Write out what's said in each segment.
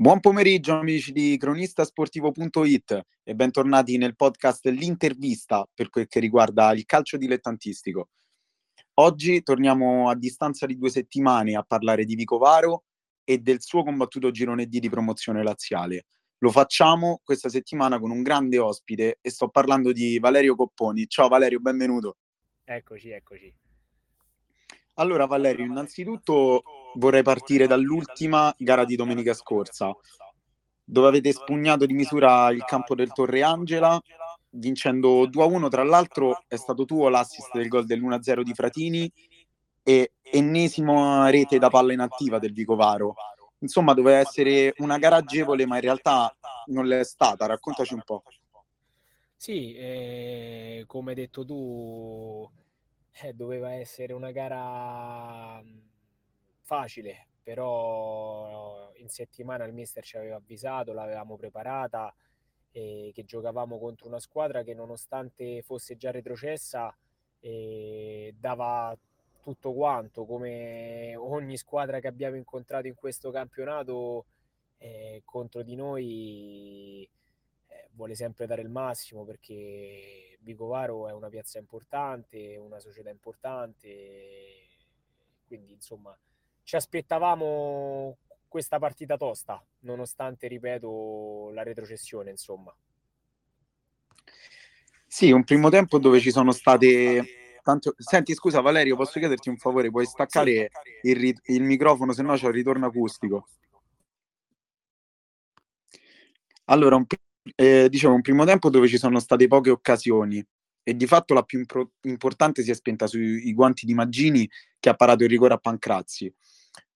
Buon pomeriggio amici di cronistasportivo.it e bentornati nel podcast L'intervista per quel che riguarda il calcio dilettantistico. Oggi torniamo a distanza di due settimane a parlare di Vicovaro e del suo combattuto girone D di promozione laziale. Lo facciamo questa settimana con un grande ospite e sto parlando di Valerio Copponi. Ciao Valerio, benvenuto. Eccoci, eccoci. Allora Valerio, innanzitutto vorrei partire dall'ultima gara di domenica scorsa, dove avete spugnato di misura il campo del Torre Angela, vincendo 2-1. Tra l'altro è stato tuo l'assist del gol dell'1-0 di Fratini e ennesima rete da palla inattiva del Vicovaro. Insomma, doveva essere una gara agevole, ma in realtà non l'è stata. Raccontaci un po'. Sì, eh, come hai detto tu, eh, doveva essere una gara facile, però in settimana il mister ci aveva avvisato, l'avevamo preparata e che giocavamo contro una squadra che nonostante fosse già retrocessa eh, dava tutto quanto, come ogni squadra che abbiamo incontrato in questo campionato eh, contro di noi eh, vuole sempre dare il massimo perché Vicovaro è una piazza importante, una società importante, quindi insomma ci aspettavamo questa partita tosta, nonostante, ripeto, la retrocessione, insomma. Sì, un primo tempo dove ci sono state... Tanto... Senti, scusa Valerio, posso chiederti un favore? Puoi staccare il, ri... il, microfono, se no c'è il ritorno acustico. Allora, un, eh, diciamo, un primo tempo dove ci sono state poche occasioni e di fatto la più impro- importante si è spenta sui guanti di Maggini che ha parato il rigore a Pancrazzi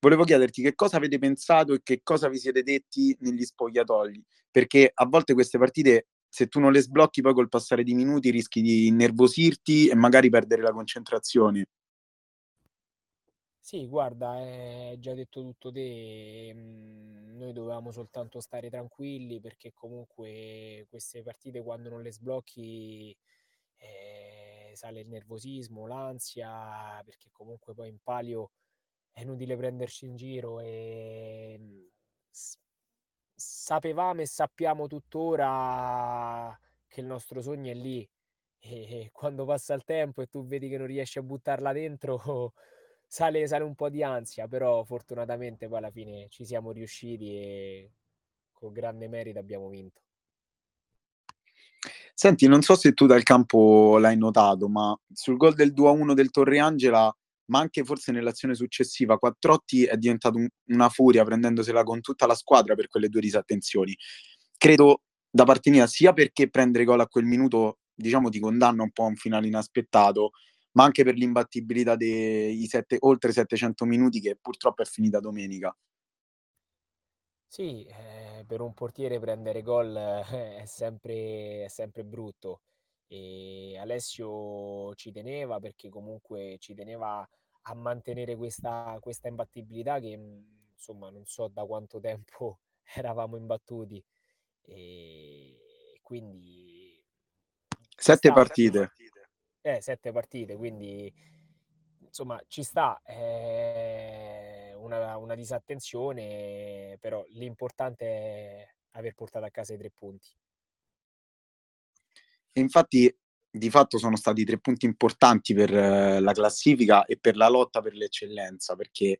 volevo chiederti che cosa avete pensato e che cosa vi siete detti negli spogliatoi, perché a volte queste partite, se tu non le sblocchi poi col passare di minuti, rischi di innervosirti e magari perdere la concentrazione. Sì, guarda, hai già detto tutto te, mm, noi dovevamo soltanto stare tranquilli perché comunque queste partite quando non le sblocchi eh, sale il nervosismo, l'ansia, perché comunque poi in palio è inutile prenderci in giro e mhmm, sapevamo e sappiamo tuttora che il nostro sogno è lì. E quando passa il tempo e tu vedi che non riesci a buttarla dentro sale, sale un po' di ansia però fortunatamente poi alla fine ci siamo riusciti e con grande merito abbiamo vinto Senti, non so se tu dal campo l'hai notato, ma sul gol del 2-1 del Torre Angela ma anche forse nell'azione successiva Quattrotti è diventato un, una furia prendendosela con tutta la squadra per quelle due disattenzioni. Credo da parte mia sia perché prendere gol a quel minuto diciamo ti condanna un po' a un finale inaspettato, ma anche per l'imbattibilità dei sette, oltre 700 minuti che purtroppo è finita domenica. Sì, eh, per un portiere prendere gol eh, è, sempre, è sempre brutto. E Alessio ci teneva perché comunque ci teneva a mantenere questa, questa imbattibilità che insomma non so da quanto tempo eravamo imbattuti. E quindi sette partite eh, sette partite quindi insomma ci sta eh, una, una disattenzione però l'importante è aver portato a casa i tre punti. E infatti di fatto sono stati tre punti importanti per eh, la classifica e per la lotta per l'eccellenza, perché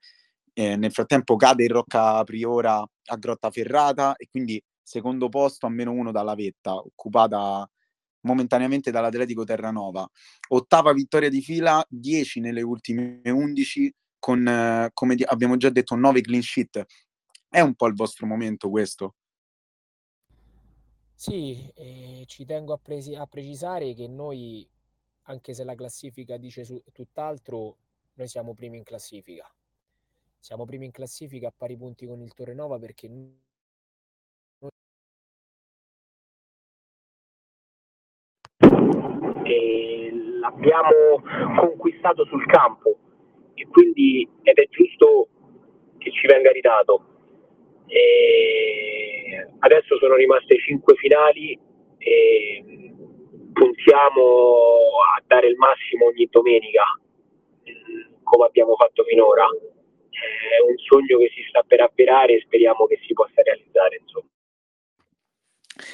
eh, nel frattempo cade il Rocca Priora a Grotta Ferrata e quindi secondo posto a meno uno dalla vetta, occupata momentaneamente dall'Atletico Terranova. Ottava vittoria di fila, 10 nelle ultime 11, con, eh, come di- abbiamo già detto, 9 clean sheet. È un po' il vostro momento questo? Sì, e ci tengo a, presi- a precisare che noi, anche se la classifica dice su- tutt'altro, noi siamo primi in classifica. Siamo primi in classifica a pari punti con il Torrenova perché e l'abbiamo conquistato sul campo e quindi ed è giusto che ci venga ridato. E adesso sono rimaste 5 finali e puntiamo a dare il massimo ogni domenica, come abbiamo fatto finora. È un sogno che si sta per avverare e speriamo che si possa realizzare. Insomma.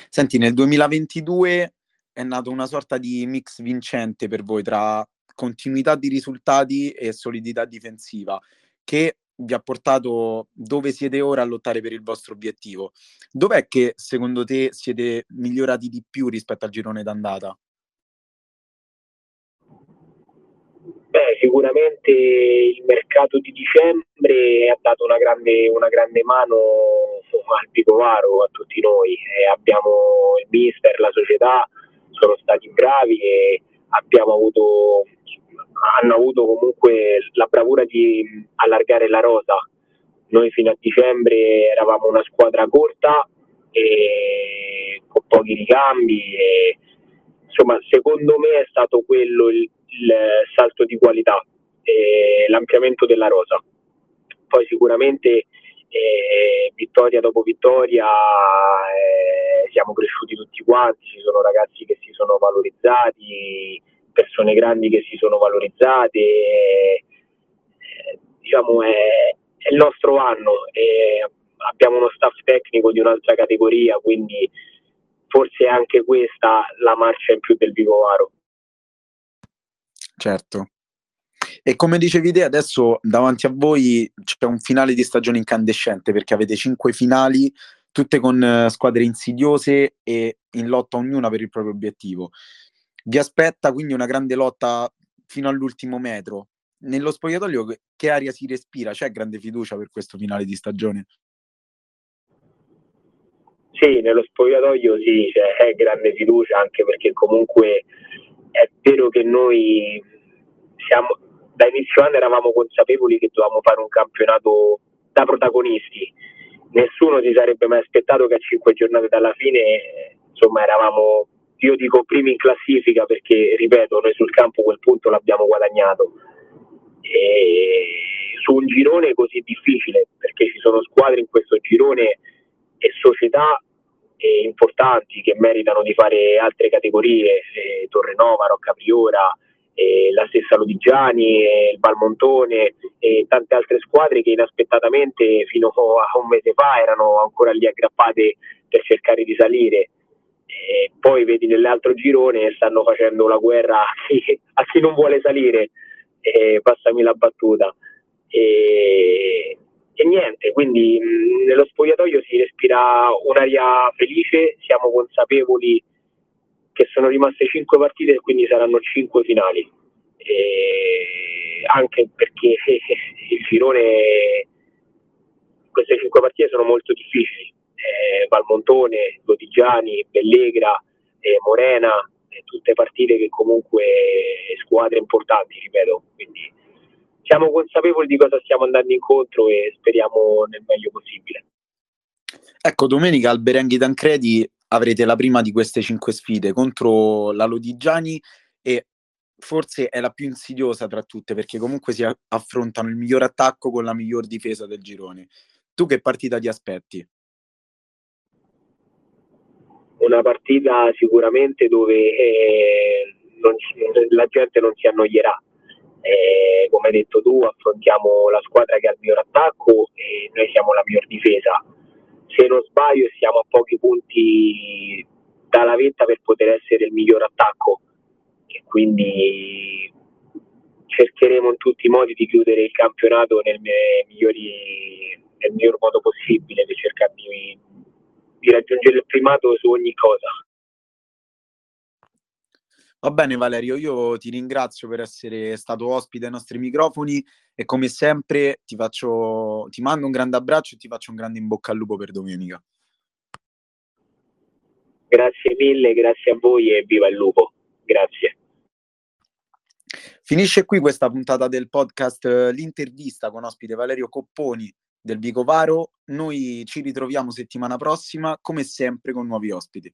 Senti, nel 2022 è nato una sorta di mix vincente per voi tra continuità di risultati e solidità difensiva che vi ha portato dove siete ora a lottare per il vostro obiettivo. Dov'è che secondo te siete migliorati di più rispetto al girone d'andata? Beh, sicuramente il mercato di dicembre ha dato una grande, una grande mano al Picovaro, a tutti noi. E abbiamo il mister, la società, sono stati bravi e abbiamo avuto, hanno avuto comunque la bravura di allargare la rosa. Noi fino a dicembre eravamo una squadra corta e con pochi ricambi. E, insomma, secondo me è stato quello il, il salto di qualità, e l'ampliamento della rosa. Poi sicuramente eh, vittoria dopo vittoria eh, siamo cresciuti tutti quanti, ci sono ragazzi che si sono valorizzati, persone grandi che si sono valorizzate, diciamo è, è, il nostro anno, abbiamo uno staff tecnico di un'altra categoria, quindi forse è anche questa la marcia in più del Vicovaro. Certo. E come dicevi te, adesso davanti a voi c'è un finale di stagione incandescente perché avete cinque finali, tutte con uh, squadre insidiose e in lotta ognuna per il proprio obiettivo. Vi aspetta quindi una grande lotta fino all'ultimo metro. Nello spogliatoio che aria si respira? C'è grande fiducia per questo finale di stagione? Sì, nello spogliatoio sì, c'è grande fiducia anche perché comunque è vero che noi siamo, da inizio anno eravamo consapevoli che dovevamo fare un campionato da protagonisti. Nessuno si sarebbe mai aspettato che a cinque giornate dalla fine, insomma, eravamo, io dico, primi in classifica perché, ripeto, noi sul campo quel punto l'abbiamo guadagnato. E su un girone così difficile, perché ci sono squadre in questo girone e società importanti che meritano di fare altre categorie, eh, Torrenova, Rocca Priora, eh, la stessa Lodigiani, eh, il Valmontone e tante altre squadre che inaspettatamente fino a un mese fa erano ancora lì aggrappate per cercare di salire. E poi vedi nell'altro girone stanno facendo la guerra a chi, a chi non vuole salire, eh, passami la battuta. E, e niente, quindi mh, nello spogliatoio si respira un'aria felice, siamo consapevoli che sono rimaste 5 partite e quindi saranno 5 finali. E anche perché il girone, queste 5 partite sono molto difficili. Eh, Valmontone, Lodigiani, Bellegra, eh, Morena, eh, tutte partite che comunque squadre importanti, ripeto. Quindi siamo consapevoli di cosa stiamo andando incontro e speriamo nel meglio possibile. Ecco, domenica al Berenghi Tancredi avrete la prima di queste cinque sfide contro la Lodigiani e forse è la più insidiosa tra tutte perché comunque si affrontano il miglior attacco con la miglior difesa del girone. Tu che partita ti aspetti? Una partita sicuramente dove eh, non, la gente non si annoierà. Eh, come hai detto tu, affrontiamo la squadra che ha il miglior attacco e noi siamo la miglior difesa se non sbaglio siamo a pochi punti dalla vetta per poter essere il miglior attacco e quindi cercheremo in tutti i modi di chiudere il campionato nel, migliori, nel miglior modo possibile per cercare di, di raggiungere il primato su ogni cosa. Va bene Valerio, io ti ringrazio per essere stato ospite ai nostri microfoni e come sempre ti, faccio, ti mando un grande abbraccio e ti faccio un grande in bocca al lupo per domenica. Grazie mille, grazie a voi e viva il lupo. Grazie. Finisce qui questa puntata del podcast L'intervista con ospite Valerio Copponi del Vicovaro. Noi ci ritroviamo settimana prossima, come sempre, con nuovi ospiti.